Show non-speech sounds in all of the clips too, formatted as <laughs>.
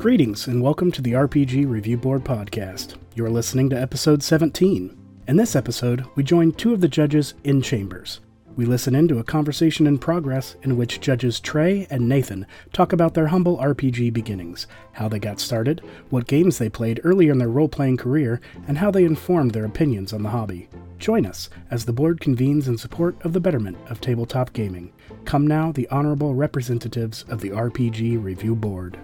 Greetings and welcome to the RPG Review Board podcast. You're listening to episode 17. In this episode, we join two of the judges in chambers. We listen into a conversation in progress in which judges Trey and Nathan talk about their humble RPG beginnings, how they got started, what games they played earlier in their role playing career, and how they informed their opinions on the hobby. Join us as the board convenes in support of the betterment of tabletop gaming. Come now, the honorable representatives of the RPG Review Board.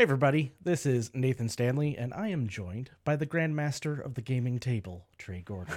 Hey everybody, this is Nathan Stanley, and I am joined by the Grandmaster of the Gaming Table, Trey Gordon.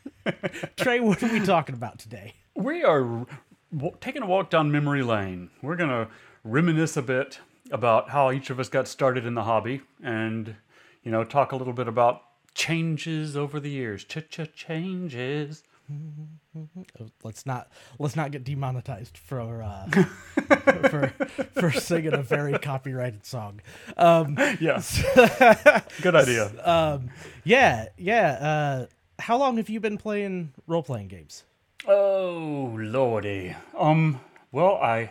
<laughs> Trey, what are we talking about today? We are w- taking a walk down memory lane. We're going to reminisce a bit about how each of us got started in the hobby and, you know, talk a little bit about changes over the years. Ch-ch changes. <laughs> Let's not let's not get demonetized for uh, <laughs> for for singing a very copyrighted song. Um, <laughs> Yes. Good idea. um, yeah, yeah. Uh, how long have you been playing role playing games? Oh, lordy. Um, well, I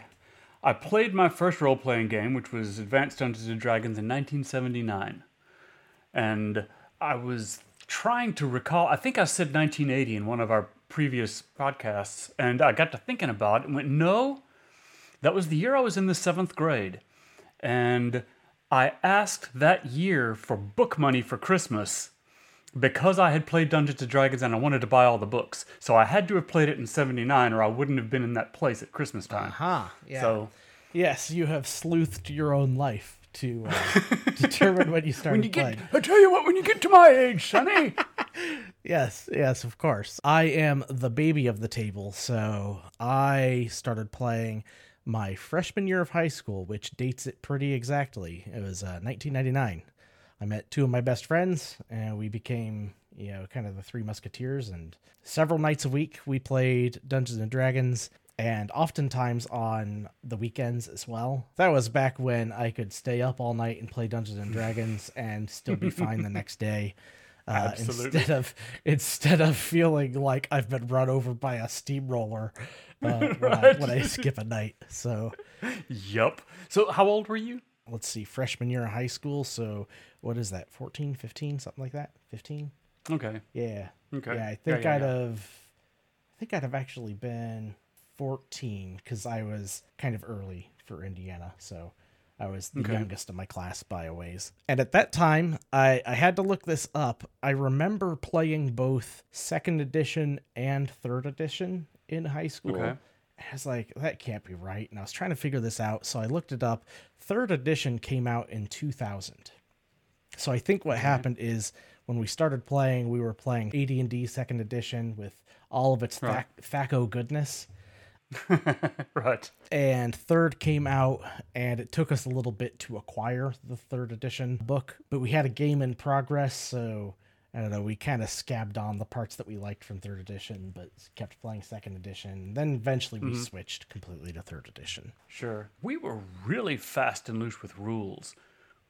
I played my first role-playing game, which was Advanced Dungeons and Dragons in 1979. And I was trying to recall, I think I said 1980 in one of our previous podcasts, and I got to thinking about it and went, no, that was the year I was in the seventh grade. And I asked that year for book money for Christmas because I had played Dungeons and Dragons and I wanted to buy all the books. So I had to have played it in 79 or I wouldn't have been in that place at Christmas time. Huh. Yeah. So yes, you have sleuthed your own life to uh, <laughs> determine when you started when you playing. get, I tell you what, when you get to my age, Sonny. <laughs> Yes, yes, of course. I am the baby of the table, so I started playing my freshman year of high school, which dates it pretty exactly. It was uh, 1999. I met two of my best friends, and we became, you know, kind of the three musketeers. And several nights a week, we played Dungeons and Dragons, and oftentimes on the weekends as well. That was back when I could stay up all night and play Dungeons and Dragons <laughs> and still be fine the next day. Uh, instead of instead of feeling like I've been run over by a steamroller uh, <laughs> when, I, when I skip a night. So yup. So how old were you? let's see, freshman year of high school. So what is that? 14, 15, something like that? 15? Okay. Yeah. Okay. Yeah, I Yeah, think yeah, I'd yeah. have I think I'd have actually been 14 cuz I was kind of early for Indiana. So I was the Okay. youngest of my class by a ways. And at that time, I, I had to look this up. I remember playing both second edition and third edition in high school. Okay. I was like, that can't be right. And I was trying to figure this out. So I looked it up. Third edition came out in 2000. So I think what happened is when we started playing, we were playing AD&D second edition with all of its Right. THACO goodness <laughs> <laughs> right. and third came out and it took us a little bit to acquire the third edition book but we had a game in progress so i don't know we kind of scabbed on the parts that we liked from third edition but kept playing second edition then eventually we mm-hmm. switched completely to third edition Sure. We were really fast and loose with rules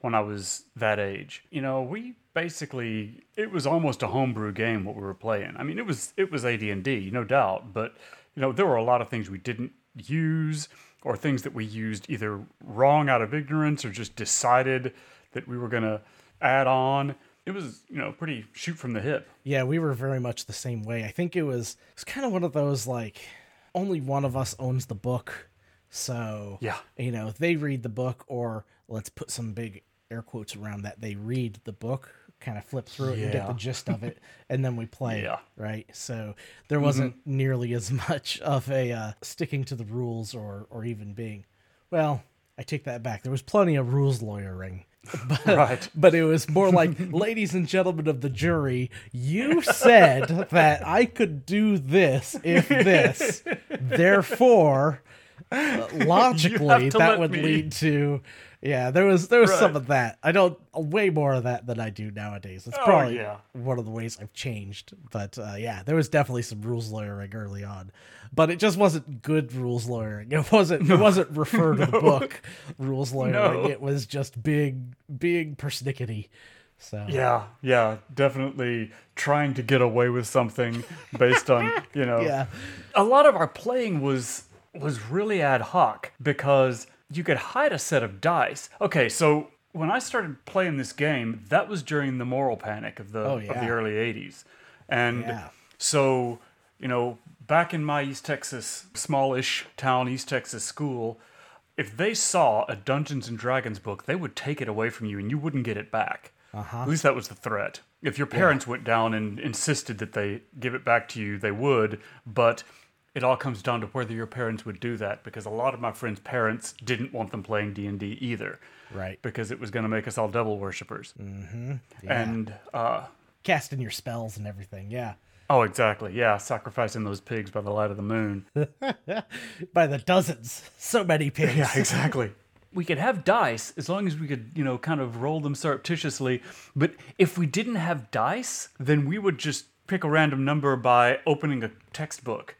when I was that age. You know, we basically it was almost a homebrew game what we were playing. I mean, it was it was AD&D, no doubt, but you know, there were a lot of things we didn't use or things that we used either wrong out of ignorance or just decided that we were going to add on. It was, you know, pretty shoot from the hip. yeah we were very much the same way i think it was it's kind of one of those like only one of us owns the book so Yeah. you know they read the book or let's put some big air quotes around that they read the book kind of flip through it and get the gist of it <laughs> and then we play Yeah. right? So there wasn't nearly as <laughs> much of a uh, sticking to the rules or or even being well i take that back. There was plenty of rules lawyering <laughs> but, Right. but it was more like ladies and gentlemen of the jury you said that i could do this if this. Therefore logically that would me- lead to yeah there was there was some of that i don't way more of that than i do nowadays it's Oh, probably yeah. one of the ways i've changed but uh, yeah there was definitely some rules lawyering early on but it just wasn't good rules lawyering it wasn't it wasn't refer to the <laughs> book rules lawyering No. it was just big big persnickety So Yeah, yeah, definitely trying to get away with something based on, you <laughs> know. Yeah. A lot of our playing was was really ad hoc because you could hide a set of dice. Okay, so when I started playing this game, that was during the moral panic of the Oh, of the early 80s. And Yeah. so, you know, back in my East Texas smallish town East Texas school, if they saw a Dungeons and Dragons book, they would take it away from you and you wouldn't get it back. Uh-huh. At least that was the threat. If your parents went down and insisted that they give it back to you, they would, but it all comes down to whether your parents would do that because a lot of my friends' parents didn't want them playing D&D either. Right. Because it was going to make us all devil worshippers. Mm-hmm. And uh Casting your spells and everything. Yeah. oh, exactly. Yeah, sacrificing those pigs by the light of the moon. <laughs> By the dozens. So many pigs. Yeah, exactly. <laughs> We could have dice as long as we could, you know, kind of roll them surreptitiously. But if we didn't have dice, then we would just pick a random number by opening a textbook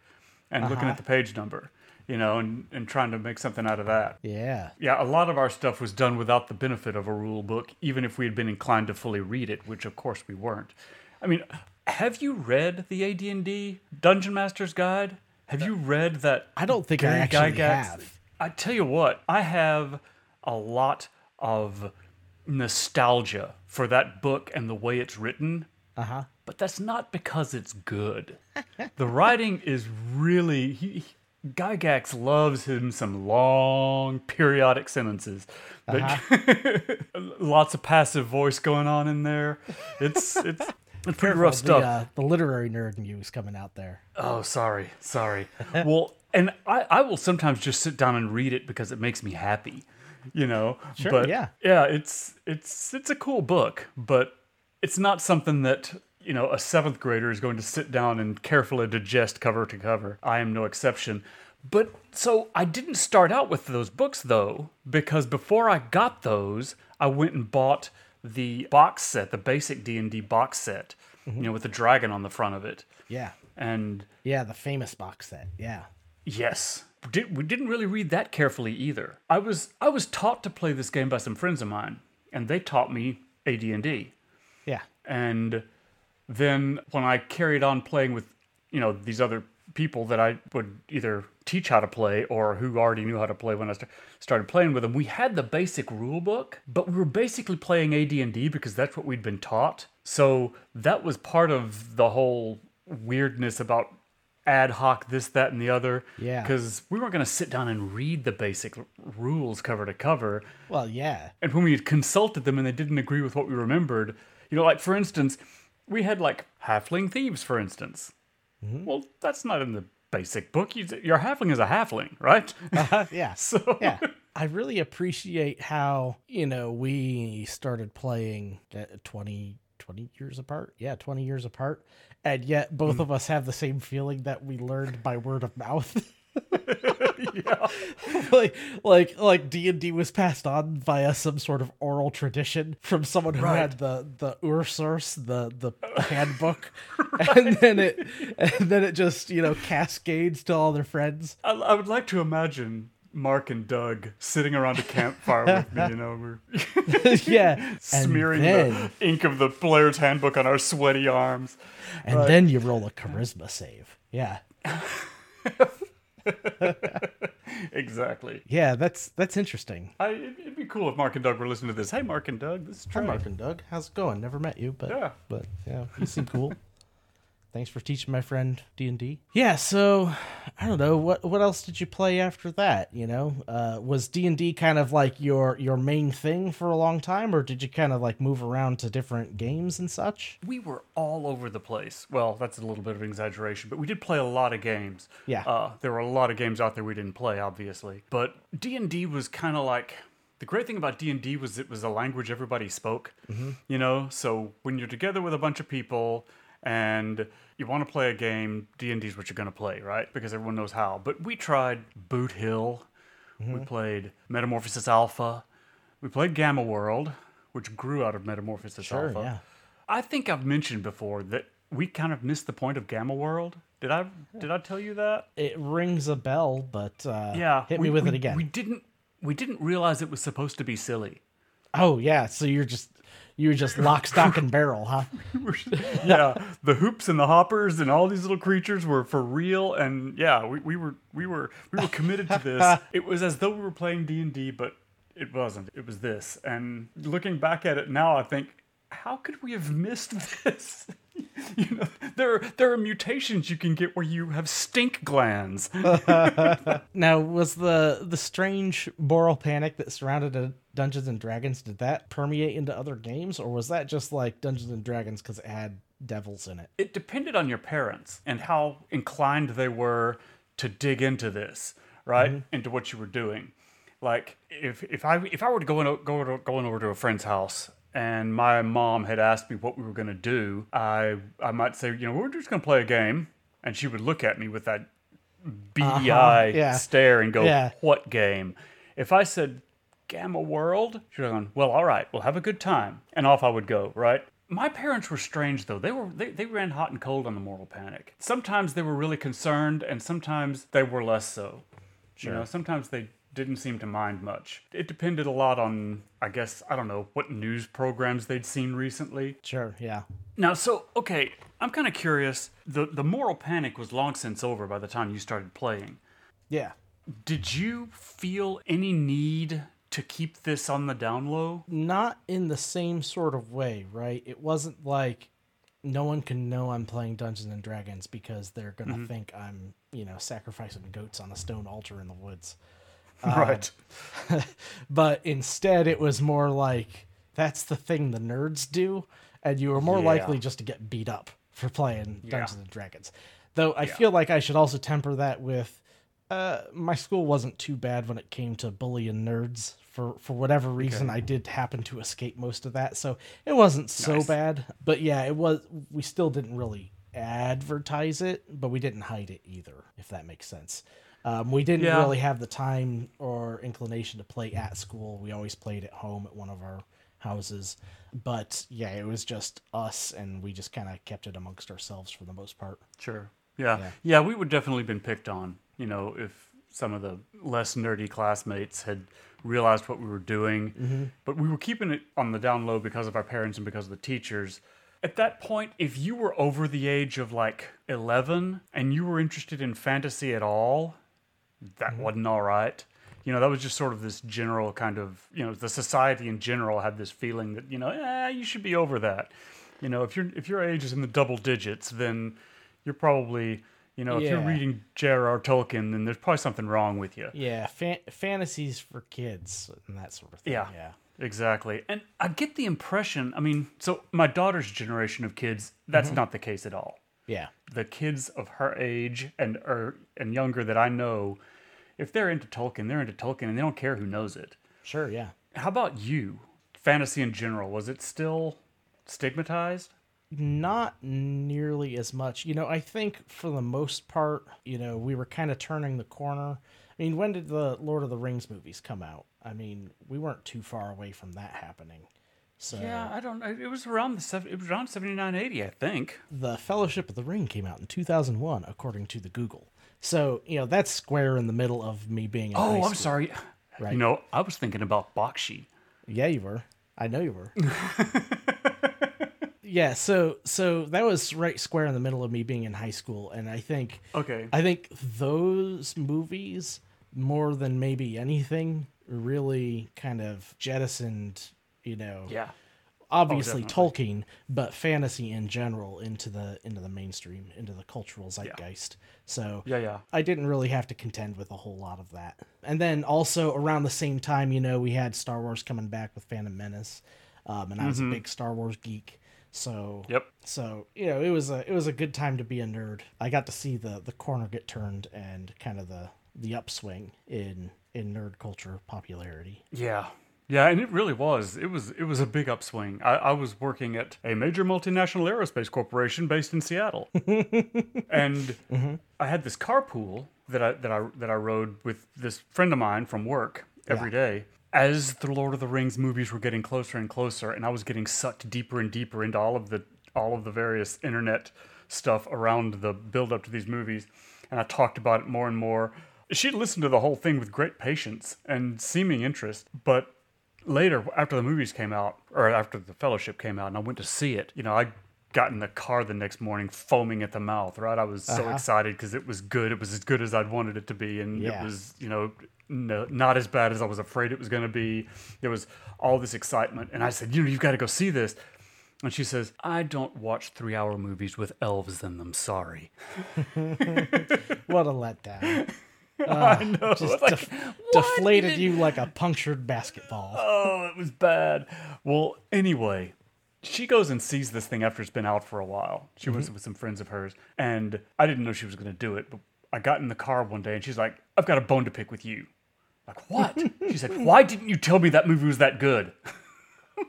and looking uh-huh. at the page number, you know, and, and trying to make something out of that. Yeah. Yeah, a lot of our stuff was done without the benefit of a rule book, even if we had been inclined to fully read it, which of course we weren't. I mean, have you read the AD&D Dungeon Master's Guide? Have you read that? I don't think I actually Gygax- have. I tell you what, I have a lot of nostalgia for that book and the way it's written, Uh-huh. but that's not because it's good. <laughs> the writing is really he, he- Gygax loves him some long periodic sentences. But <laughs> lots of passive voice going on in there. It's it's it's pretty rough the, stuff. uh, the literary nerd in you is coming out there. Oh, sorry, sorry. <laughs> well, and I, I will sometimes just sit down and read it because it makes me happy, you know. Sure, but yeah. yeah. It's it's it's a cool book, but it's not something that you know a seventh grader is going to sit down and carefully digest cover to cover. I am no exception. But so I didn't start out with those books though, because before I got those, I went and bought the box set, the basic D and D box set, Mm-hmm. you know, with the dragon on the front of it. Yeah. And Yeah, the famous box set. Yeah. yes, did, we didn't really read that carefully either. I was I was taught to play this game by some friends of mine, and they taught me AD&D. And then when I carried on playing with, you know, these other people that I would either teach how to play or who already knew how to play when I st- started playing with them, we had the basic rule book, but we were basically playing AD&D because that's what we'd been taught. So that was part of the whole weirdness about ad hoc this that and the other Yeah. because we weren't going to sit down and read the basic rules cover to cover Well, yeah. and when we had consulted them and they didn't agree with what we remembered, you know, like for instance, we had like halfling thieves, for instance. Well, that's not in the basic book. You, your halfling is a halfling, right? Uh, <laughs> yeah. so yeah. <laughs> I really appreciate how, you know, we started playing at 20, 20 years apart. Yeah, 20 years apart. And yet both of us have the same feeling that we learned by word of mouth. <laughs> yeah, like like like D&D was passed on via some sort of oral tradition from someone who Right. had the the Ursource, the the handbook. <laughs> And then it and then it just, you know, cascades to all their friends. I, I would like to imagine Mark and Doug sitting around a campfire with me. You know, we're <laughs> yeah. <laughs> Smearing then, the ink of the player's handbook on our sweaty arms. and then you roll a charisma save. Yeah. <laughs> Exactly. Yeah, that's that's interesting. I, it'd it'd be cool if Mark and Doug were listening to this. Hey, Mark and Doug, this is Hi Mark and Doug. How's it going? Never met you, but Yeah. but yeah, you seem cool. Thanks for teaching my friend D and D. Yeah, so I don't know what what else did you play after that. You know, uh, was D and D kind of like your your main thing for a long time, or did you kind of like move around to different games and such? we were all over the place. Well, that's a little bit of an exaggeration, but we did play a lot of games. Yeah. Uh, there were a lot of games out there we didn't play, obviously. But D and D was kind of like the great thing about D and D was it was a language everybody spoke. You know, so when you're together with a bunch of people and you want to play a game, D and D is what you're going to play, right? Because everyone knows how. But we tried Boot Hill. We played Metamorphosis Alpha. We played Gamma World, which grew out of Metamorphosis Sure, Alpha. yeah. I think I've mentioned before that we kind of missed the point of Gamma World. Did I did I tell you that? It rings a bell, but uh, Yeah. hit we- me with we- it again. We didn't we didn't realize it was supposed to be silly. Oh yeah, so you're just You were just lock, stock, and barrel, huh? <laughs> yeah, the hoops and the hoppers and all these little creatures were for real, and yeah, we, we were we were we were committed to this. <laughs> it was as though we were playing D and D, but it wasn't. It was this. And looking back at it now, I think, how could we have missed <laughs> this? <laughs> you know, there are, there are mutations you can get where you have stink glands. <laughs> now, was the the strange moral panic that surrounded a Dungeons and Dragons did that permeate into other games, or was that just like Dungeons and Dragons because it had devils in it? It depended on your parents and how inclined they were to dig into this, right? Mm-hmm. Into what you were doing. Like if if I if I were to go in, go going over to a friend's house and my mom had asked me what we were going to do, I I might say, you know, we're just going to play a game, and she would look at me with that beady uh-huh, yeah. stare and go, yeah. "What game?" If I said Gamma World, she'd have gone, "Well, all right, we'll have a good time," and off I would go. Right. My parents were strange though. They were they, they ran hot and cold on the moral panic. Sometimes they were really concerned, and sometimes they were less so. Sure. You know, sometimes they didn't seem to mind much. It depended a lot on, I guess, I don't know, what news programs they'd seen recently. Sure, yeah. Now, so, okay, I'm kind of curious. The, the moral panic was long since over by the time you started playing. Yeah. Did you feel any need to keep this on the down low? Not in the same sort of way, right? It wasn't like no one can know I'm playing Dungeons and Dragons because they're gonna mm-hmm. think I'm, you know, sacrificing goats on a stone altar in the woods. <laughs> Right. Um, <laughs> but instead, it was more like that's the thing the nerds do, and you were more yeah. likely just to get beat up for playing Dungeons yeah. and Dragons. Though I yeah. feel like I should also temper that with uh, my school wasn't too bad when it came to bullying nerds. For for whatever reason, okay. I did happen to escape most of that, so it wasn't so nice. bad. But yeah, it was. We still didn't really advertise it, but we didn't hide it either, if that makes sense. Um, we didn't yeah. really have the time or inclination to play at school. We always played at home at one of our houses. But yeah, it was just us, and we just kind of kept it amongst ourselves for the most part. Sure. Yeah. yeah. Yeah, we would definitely been picked on, you know, if some of the less nerdy classmates had realized what we were doing. Mm-hmm. But we were keeping it on the down low because of our parents and because of the teachers. At that point, if you were over the age of like 11 and you were interested in fantasy at all, that mm-hmm. wasn't all right. You know, that was just sort of this general kind of, you know, the society in general had this feeling that, you know, eh, you should be over that. You know, if your if your age is in the double digits, then you're probably, you know, if you're reading J.R.R. Tolkien, then there's probably something wrong with you. Yeah, fa- fantasies for kids and that sort of thing. Yeah. Yeah. Exactly. And I get the impression, I mean, so my daughter's generation of kids, that's mm-hmm. not the case at all. Yeah. The kids of her age and or and younger that I know, if they're into Tolkien, they're into Tolkien and they don't care who knows it. Sure, yeah. How about you? Fantasy in general, was it still stigmatized? Not nearly as much. You know, I think for the most part, you know, we were kind of turning the corner. I mean, when did the Lord of the Rings movies come out? I mean, we weren't too far away from that happening. So yeah, I don't. Know it was around the it was around seventy nine eighty, I think. The Fellowship of the Ring came out in two thousand one, according to the Google. So you know that's square in the middle of me being. In oh, I'm sorry. Right. You know, I was thinking about Bakshi. Yeah, you were. I know you were. <laughs> yeah, so so that was right square in the middle of me being in high school, and I think okay, I think those movies more than maybe anything really kind of jettisoned you know yeah obviously oh, Tolkien, but fantasy in general into the into the mainstream, into the cultural zeitgeist. Yeah. So yeah, yeah, I didn't really have to contend with a whole lot of that. And then also around the same time, you know, we had Star Wars coming back with Phantom Menace, um, and I was mm-hmm. a big Star Wars geek. So yep. So you know, it was a it was a good time to be a nerd. I got to see the the corner get turned and kind of the the upswing in in nerd culture popularity. Yeah, yeah, and it really was. It was it was a big upswing. I, I was working at a major multinational aerospace corporation based in Seattle, <laughs> and mm-hmm. I had this carpool that I that I that I rode with this friend of mine from work every yeah. day. As the Lord of the Rings movies were getting closer and closer, and I was getting sucked deeper and deeper into all of the all of the various internet stuff around the build up to these movies, and I talked about it more and more. She listened to the whole thing with great patience and seeming interest, but later, after the movies came out, or after the Fellowship came out, and I went to see it, you know, I got in the car the next morning foaming at the mouth, right? I was so Uh-huh. excited because it was good. It was as good as I'd wanted it to be. And Yeah. it was, you know, no, not as bad as I was afraid it was going to be. There was all this excitement. And I said, you know, you've got to go see this. And she says, I don't watch three hour movies with elves in them. Sorry. <laughs> What a letdown. <laughs> I uh, know. Just Like, def- deflated you like a punctured basketball. Oh, it was bad. Well, anyway, she goes and sees this thing after it's been out for a while. She was mm-hmm. with some friends of hers, and I didn't know she was going to do it. But I got in the car one day, and she's like, "I've got a bone to pick with you." Like what? she said, "Why didn't you tell me that movie was that good?" <laughs>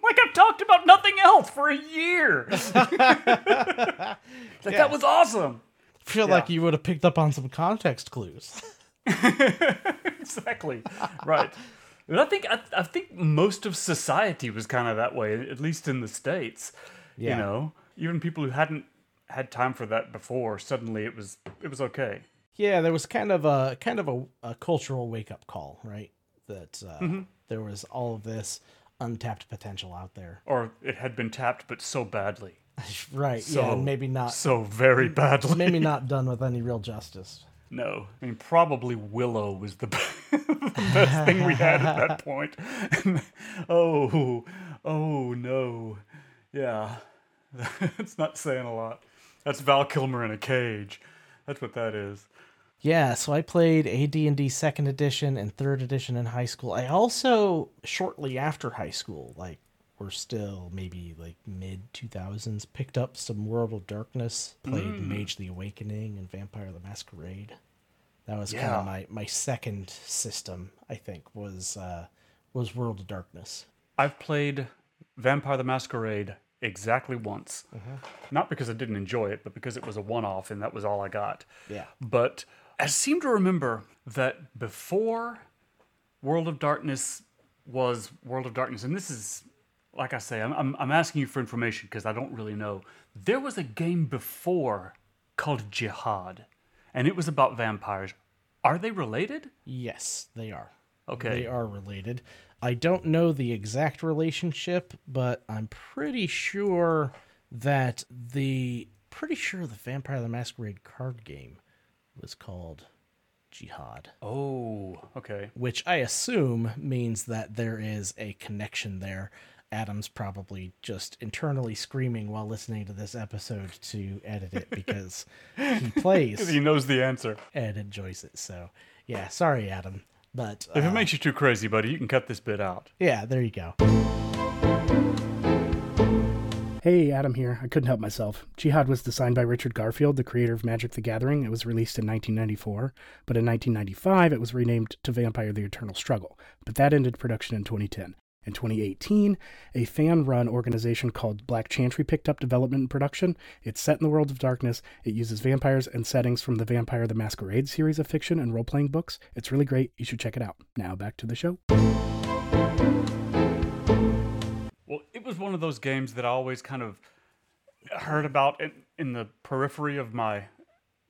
like I've talked about nothing else for a year. <laughs> like that was awesome. I feel like you would have picked up on some context clues. <laughs> exactly right and i think I, I think most of society was kind of that way at least in the states Yeah. you know even people who hadn't had time for that before suddenly it was it was okay Yeah, there was kind of a kind of a, a cultural wake up call, right? That uh, Mm-hmm. there was all of this untapped potential out there. or it had been tapped but so badly <laughs> Right. so yeah, maybe not so very <laughs> badly maybe not done with any real justice. No. I mean probably willow was the, the <laughs> best thing we had at that point. <laughs> Oh oh no. Yeah. <laughs> That's not saying a lot. That's val kilmer in a cage. That's what that is. Yeah, so I played AD&D second edition and third edition in high school. I also shortly after high school, like we're still maybe like mid 2000s, picked up some World of Darkness, played mm. Mage the Awakening and Vampire the Masquerade. That was kind of my my second system, I think, was uh was World of Darkness. I've played Vampire the Masquerade exactly once. Mm-hmm. Not because I didn't enjoy it, but because it was a one off and that was all I got. Yeah. But I seem to remember that before World of Darkness was World of Darkness, and this is, like I say, I'm, I'm, I'm asking you for information because I don't really know. There was a game before called Jihad, and it was about vampires. Are they related? Yes, they are. Okay. They are related. I don't know the exact relationship, but I'm pretty sure that the pretty sure the Vampire the Masquerade card game was called Jihad, Oh, okay. which I assume means that there is a connection there. Adam's probably just internally screaming while listening to this episode to edit it because he <laughs> plays He knows the answer. and enjoys it. So, yeah, sorry, Adam. But If uh, it makes you too crazy, buddy, you can cut this bit out. yeah, there you go. Hey, Adam here. I couldn't help myself. Jihad was designed by Richard Garfield, the creator of Magic the Gathering. It was released in 1994, but in 1995 it was renamed to Vampire the Eternal Struggle, but that ended production in 2010. In 2018, a fan run organization called Black Chantry picked up development and production. It's set in the world of darkness. It uses vampires and settings from the Vampire the Masquerade series of fiction and role playing books. It's really great. You should check it out. Now back to the show. Well, it was one of those games that I always kind of heard about in, in the periphery of my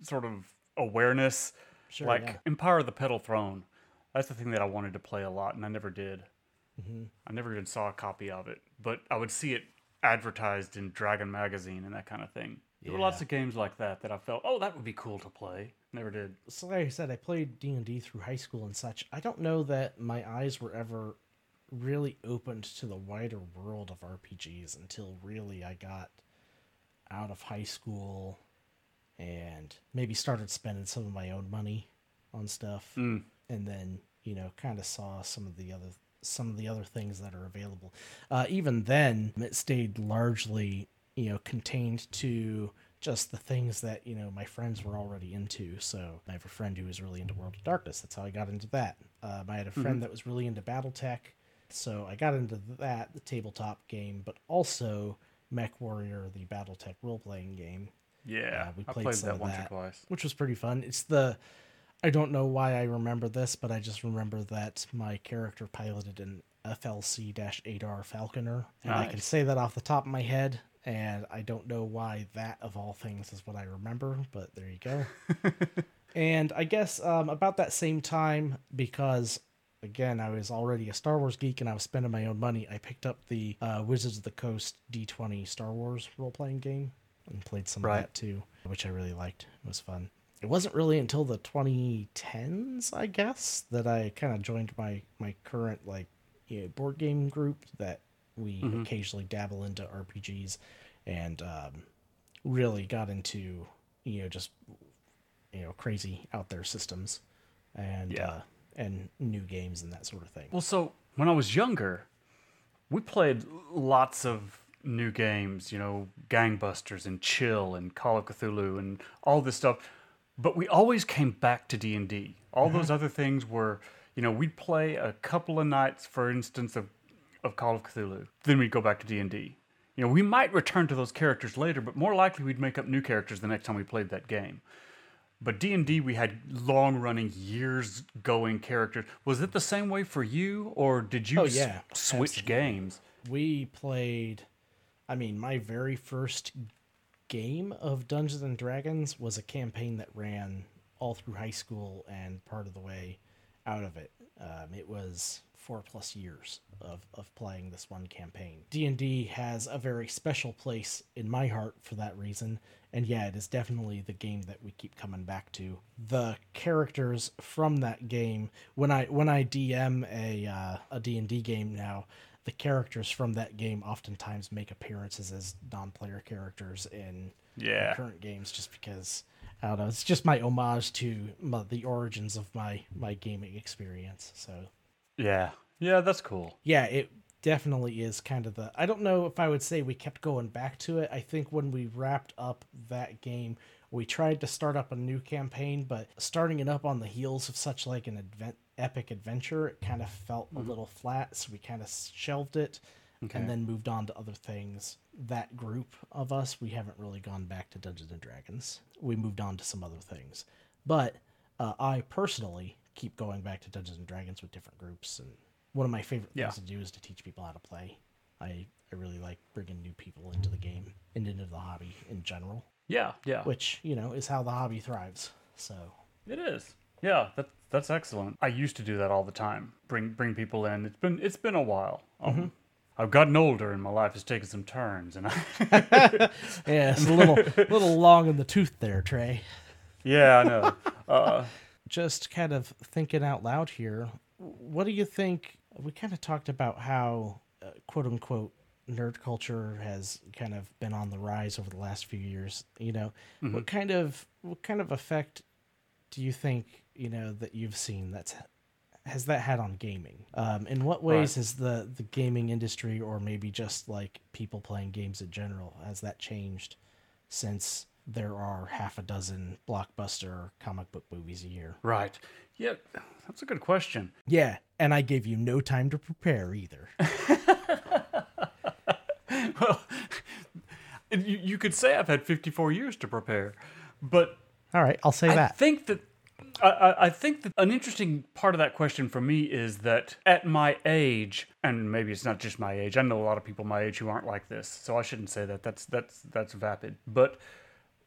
sort of awareness. Sure, like yeah. Empire of the Petal Throne. That's the thing that I wanted to play a lot, and I never did. Mm-hmm. I never even saw a copy of it, but I would see it advertised in Dragon Magazine and that kind of thing. There were lots of games like that that I felt, oh, that would be cool to play. Never did. So, like I said, I played D and D through high school and such. I don't know that my eyes were ever really opened to the wider world of RPGs until really I got out of high school and maybe started spending some of my own money on stuff, and then you know kind of saw some of the other some of the other things that are available. Uh, even then, it stayed largely you know contained to just the things that you know my friends were already into. So I have a friend who was really into World of Darkness. That's how I got into that. Um, I had a friend that was really into BattleTech, so I got into that the tabletop game, but also MechWarrior, the BattleTech role playing game Yeah, Uh, we I played played that once that. or twice. which was pretty fun. It's the I don't know why I remember this, but I just remember that my character piloted an FLC-8R Falconer, and I can say that off the top of my head. And I don't know why that of all things is what I remember, but there you go. <laughs> and I guess um, about that same time, because again, I was already a Star Wars geek and I was spending my own money. I picked up the uh, Wizards of the Coast D20 Star Wars role playing game and played some Right. of that too, which I really liked. It was fun. It wasn't really until the 2010s, I guess, that I kind of joined my my current like you know, board game group that we occasionally dabble into RPGs and um, really got into you know just you know crazy out there systems and Yeah. uh, and new games and that sort of thing. Well, so when I was younger, we played lots of new games, you know, Gangbusters and Chill and Call of Cthulhu and all this stuff. But we always came back to D&D. All mm-hmm. those other things were, you know, we'd play a couple of nights, for instance, of, of Call of Cthulhu. Then we'd go back to D&D. You know, we might return to those characters later, but more likely we'd make up new characters the next time we played that game. But D and D, we had long-running, years-going characters. Was it the same way for you, or did you Oh, s- yeah, switch games? we played i mean my very first game of dungeons and dragons was a campaign that ran all through high school and part of the way out of it. Um, it was four plus years of, of playing this one campaign. D&d has a very special place in my heart for that reason. And yeah it is definitely the game that we keep coming back to. The characters from that game when i when i dm a uh, a d&d game now the characters from that game oftentimes make appearances as non-player characters in Yeah. current games just because I don't know. It's just my homage to my, the origins of my my gaming experience. So Yeah, yeah, that's cool. yeah, it definitely is kind of the. I don't know if I would say we kept going back to it. I think when we wrapped up that game, we tried to start up a new campaign, but starting it up on the heels of such like an advent, epic adventure, it kind of felt a little flat. So we kind of shelved it. Okay. And then moved on to other things. That group of us, we haven't really gone back to Dungeons and Dragons. We moved on to some other things. But uh, I personally keep going back to Dungeons and Dragons with different groups, and one of my favorite Yeah. things to do is to teach people how to play. I I really like bringing new people into the game and into the hobby in general, Yeah, yeah, which you know is how the hobby thrives. So it is. Yeah, that that's excellent. I used to do that all the time. Bring bring people in. It's been it's been a while. Um, I've gotten older, and my life has taken some turns. And I, <laughs> yeah, it's a little <laughs> little long in the tooth there, Trey. yeah, I know. Uh, <laughs> just kind of thinking out loud here, what do you think? We kind of talked about how uh, quote unquote nerd culture has kind of been on the rise over the last few years. You know, what kind of what kind of effect do you think you know that you've seen that's has that had on gaming? Um, in what ways Right. has the the gaming industry, or maybe just like people playing games in general, has that changed since there are half a dozen blockbuster comic book movies a year? right. Yeah, that's a good question. Yeah, and I gave you no time to prepare either. <laughs> well, you, you could say I've had 54 years to prepare, but All right, I'll say I that. think that I, I, I think that an interesting part of that question for me is that at my age, and maybe it's not just my age. I know a lot of people my age who aren't like this, so I shouldn't say that. That's that's that's vapid. But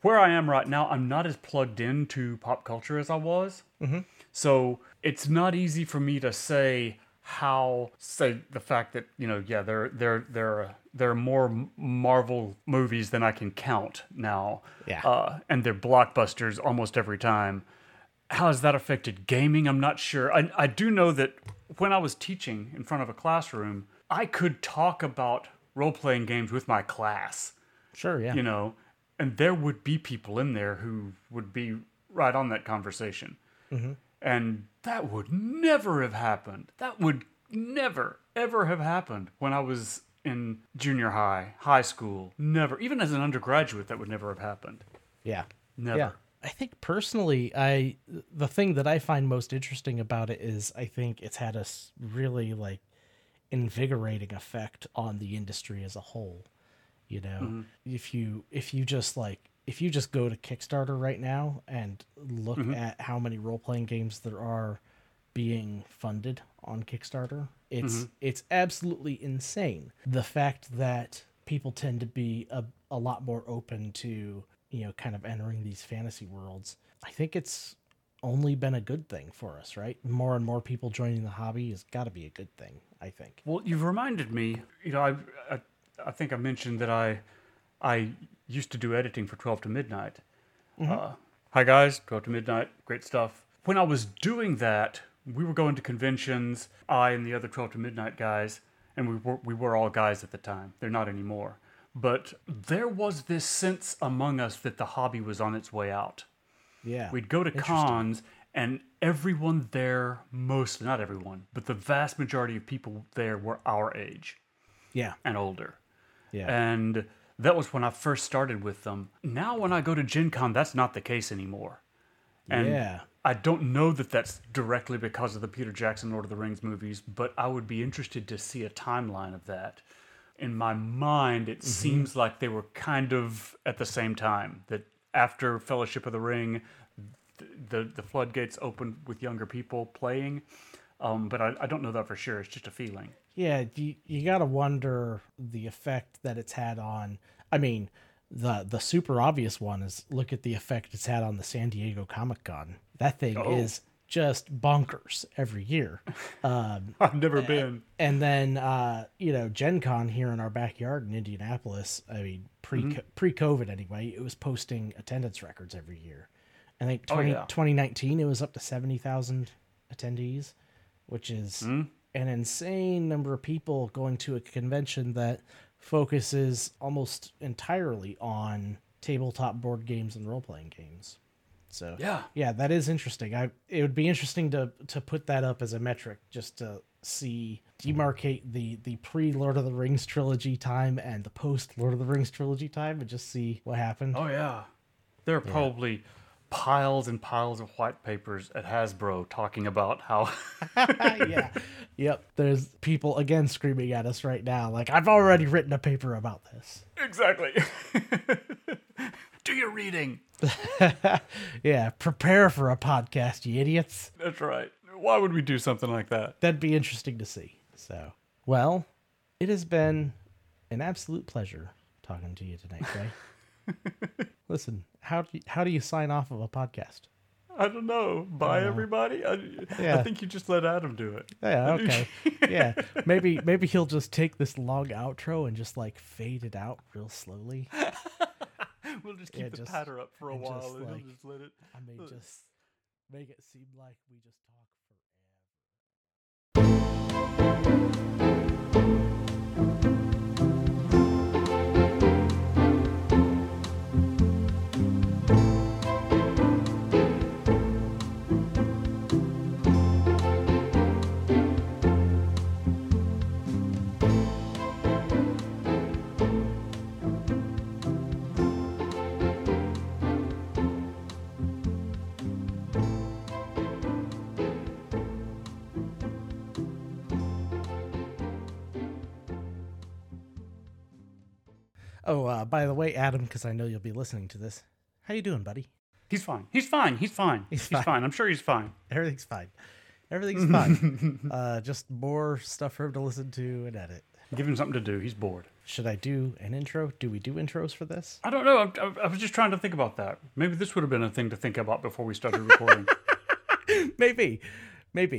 where I am right now, I'm not as plugged into pop culture as I was. So it's not easy for me to say how say the fact that you know yeah there there there are, there are more Marvel movies than I can count now. Yeah. Uh, and they're blockbusters almost every time. How has that affected gaming? I'm not sure. I I do know that when I was teaching in front of a classroom, I could talk about role playing games with my class Sure, yeah. you know, and there would be people in there who would be right on that conversation. Mm-hmm. And that would never have happened. That would never, ever have happened when I was in junior high, high school. Never. Even as an undergraduate, that would never have happened. yeah. Never. Yeah. I think personally, I the thing that I find most interesting about it is I think it's had a really like invigorating effect on the industry as a whole. You know, mm-hmm. if you if you just like if you just go to Kickstarter right now and look mm-hmm. at how many role playing games there are being funded on Kickstarter, it's mm-hmm. it's absolutely insane. The fact that people tend to be a, a lot more open to, you know, kind of entering these fantasy worlds. I think it's only been a good thing for us, right? More and more people joining the hobby has got to be a good thing, I think. Well, you've reminded me. You know, I, I I think I mentioned that I I used to do editing for 12 to midnight. Uh, hi guys, 12 to midnight, great stuff. When I was doing that, we were going to conventions. I and the other 12 to midnight guys, and we were we were all guys at the time. They're not anymore. But there was this sense among us that the hobby was on its way out. Yeah. We'd go to cons, and everyone there, mostly, not everyone, but the vast majority of people there were our age yeah. and older. Yeah. And that was when I first started with them. Now, when I go to Gen Con, that's not the case anymore. And Yeah. I don't know that that's directly because of the Peter Jackson Lord of the Rings movies, but I would be interested to see a timeline of that. In my mind, it seems like they were kind of at the same time. That after Fellowship of the Ring, th- the the floodgates opened with younger people playing. Um, but I, I don't know that for sure. It's just a feeling. Yeah, you, you got to wonder the effect that it's had on. I mean, the the super obvious one is look at the effect it's had on the San Diego Comic Con. That thing Oh. is just bonkers every year. Um, <laughs> I've never been. and then uh, you know, Gen Con here in our backyard in Indianapolis. I mean, pre pre COVID anyway, it was posting attendance records every year. I think 20, yeah. 2019 it was up to seventy thousand attendees, which is an insane number of people going to a convention that focuses almost entirely on tabletop board games and role playing games. So Yeah. yeah, that is interesting. I it would be interesting to to put that up as a metric just to see demarcate the the pre Lord of the Rings trilogy time and the post Lord of the Rings trilogy time and just see what happened. Oh yeah, there are probably piles and piles of white papers at Hasbro talking about how. <laughs> <laughs> yeah. Yep. There's people again screaming at us right now like I've already written a paper about this. exactly. <laughs> Do your reading. <laughs> Yeah, prepare for a podcast, you idiots. That's right. Why would we do something like that? That'd be interesting to see. So, well, it has been an absolute pleasure talking to you tonight. <laughs> Listen, how do you, how do you sign off of a podcast? I don't know. Bye, everybody. I, Yeah. I think you just let Adam do it. Yeah, <laughs> okay. yeah. Maybe maybe he'll just take this long outro and just like fade it out real slowly. <laughs> We'll just keep Yeah, the just- patter up for a while, just, and like- just let it. I may just make it seem like we just talk forever. Uh, by the way, Adam, because I know you'll be listening to this. How you doing, buddy? He's fine. He's fine. He's fine. He's, fine. fine. I'm sure he's fine. Everything's fine. Everything's <laughs> fine. uh, just more stuff for him to listen to and edit. Give him something to do. He's bored. Should I do an intro? Do we do intros for this? I don't know. I, I was just trying to think about that. Maybe this would have been a thing to think about before we started recording. <laughs> maybe, maybe.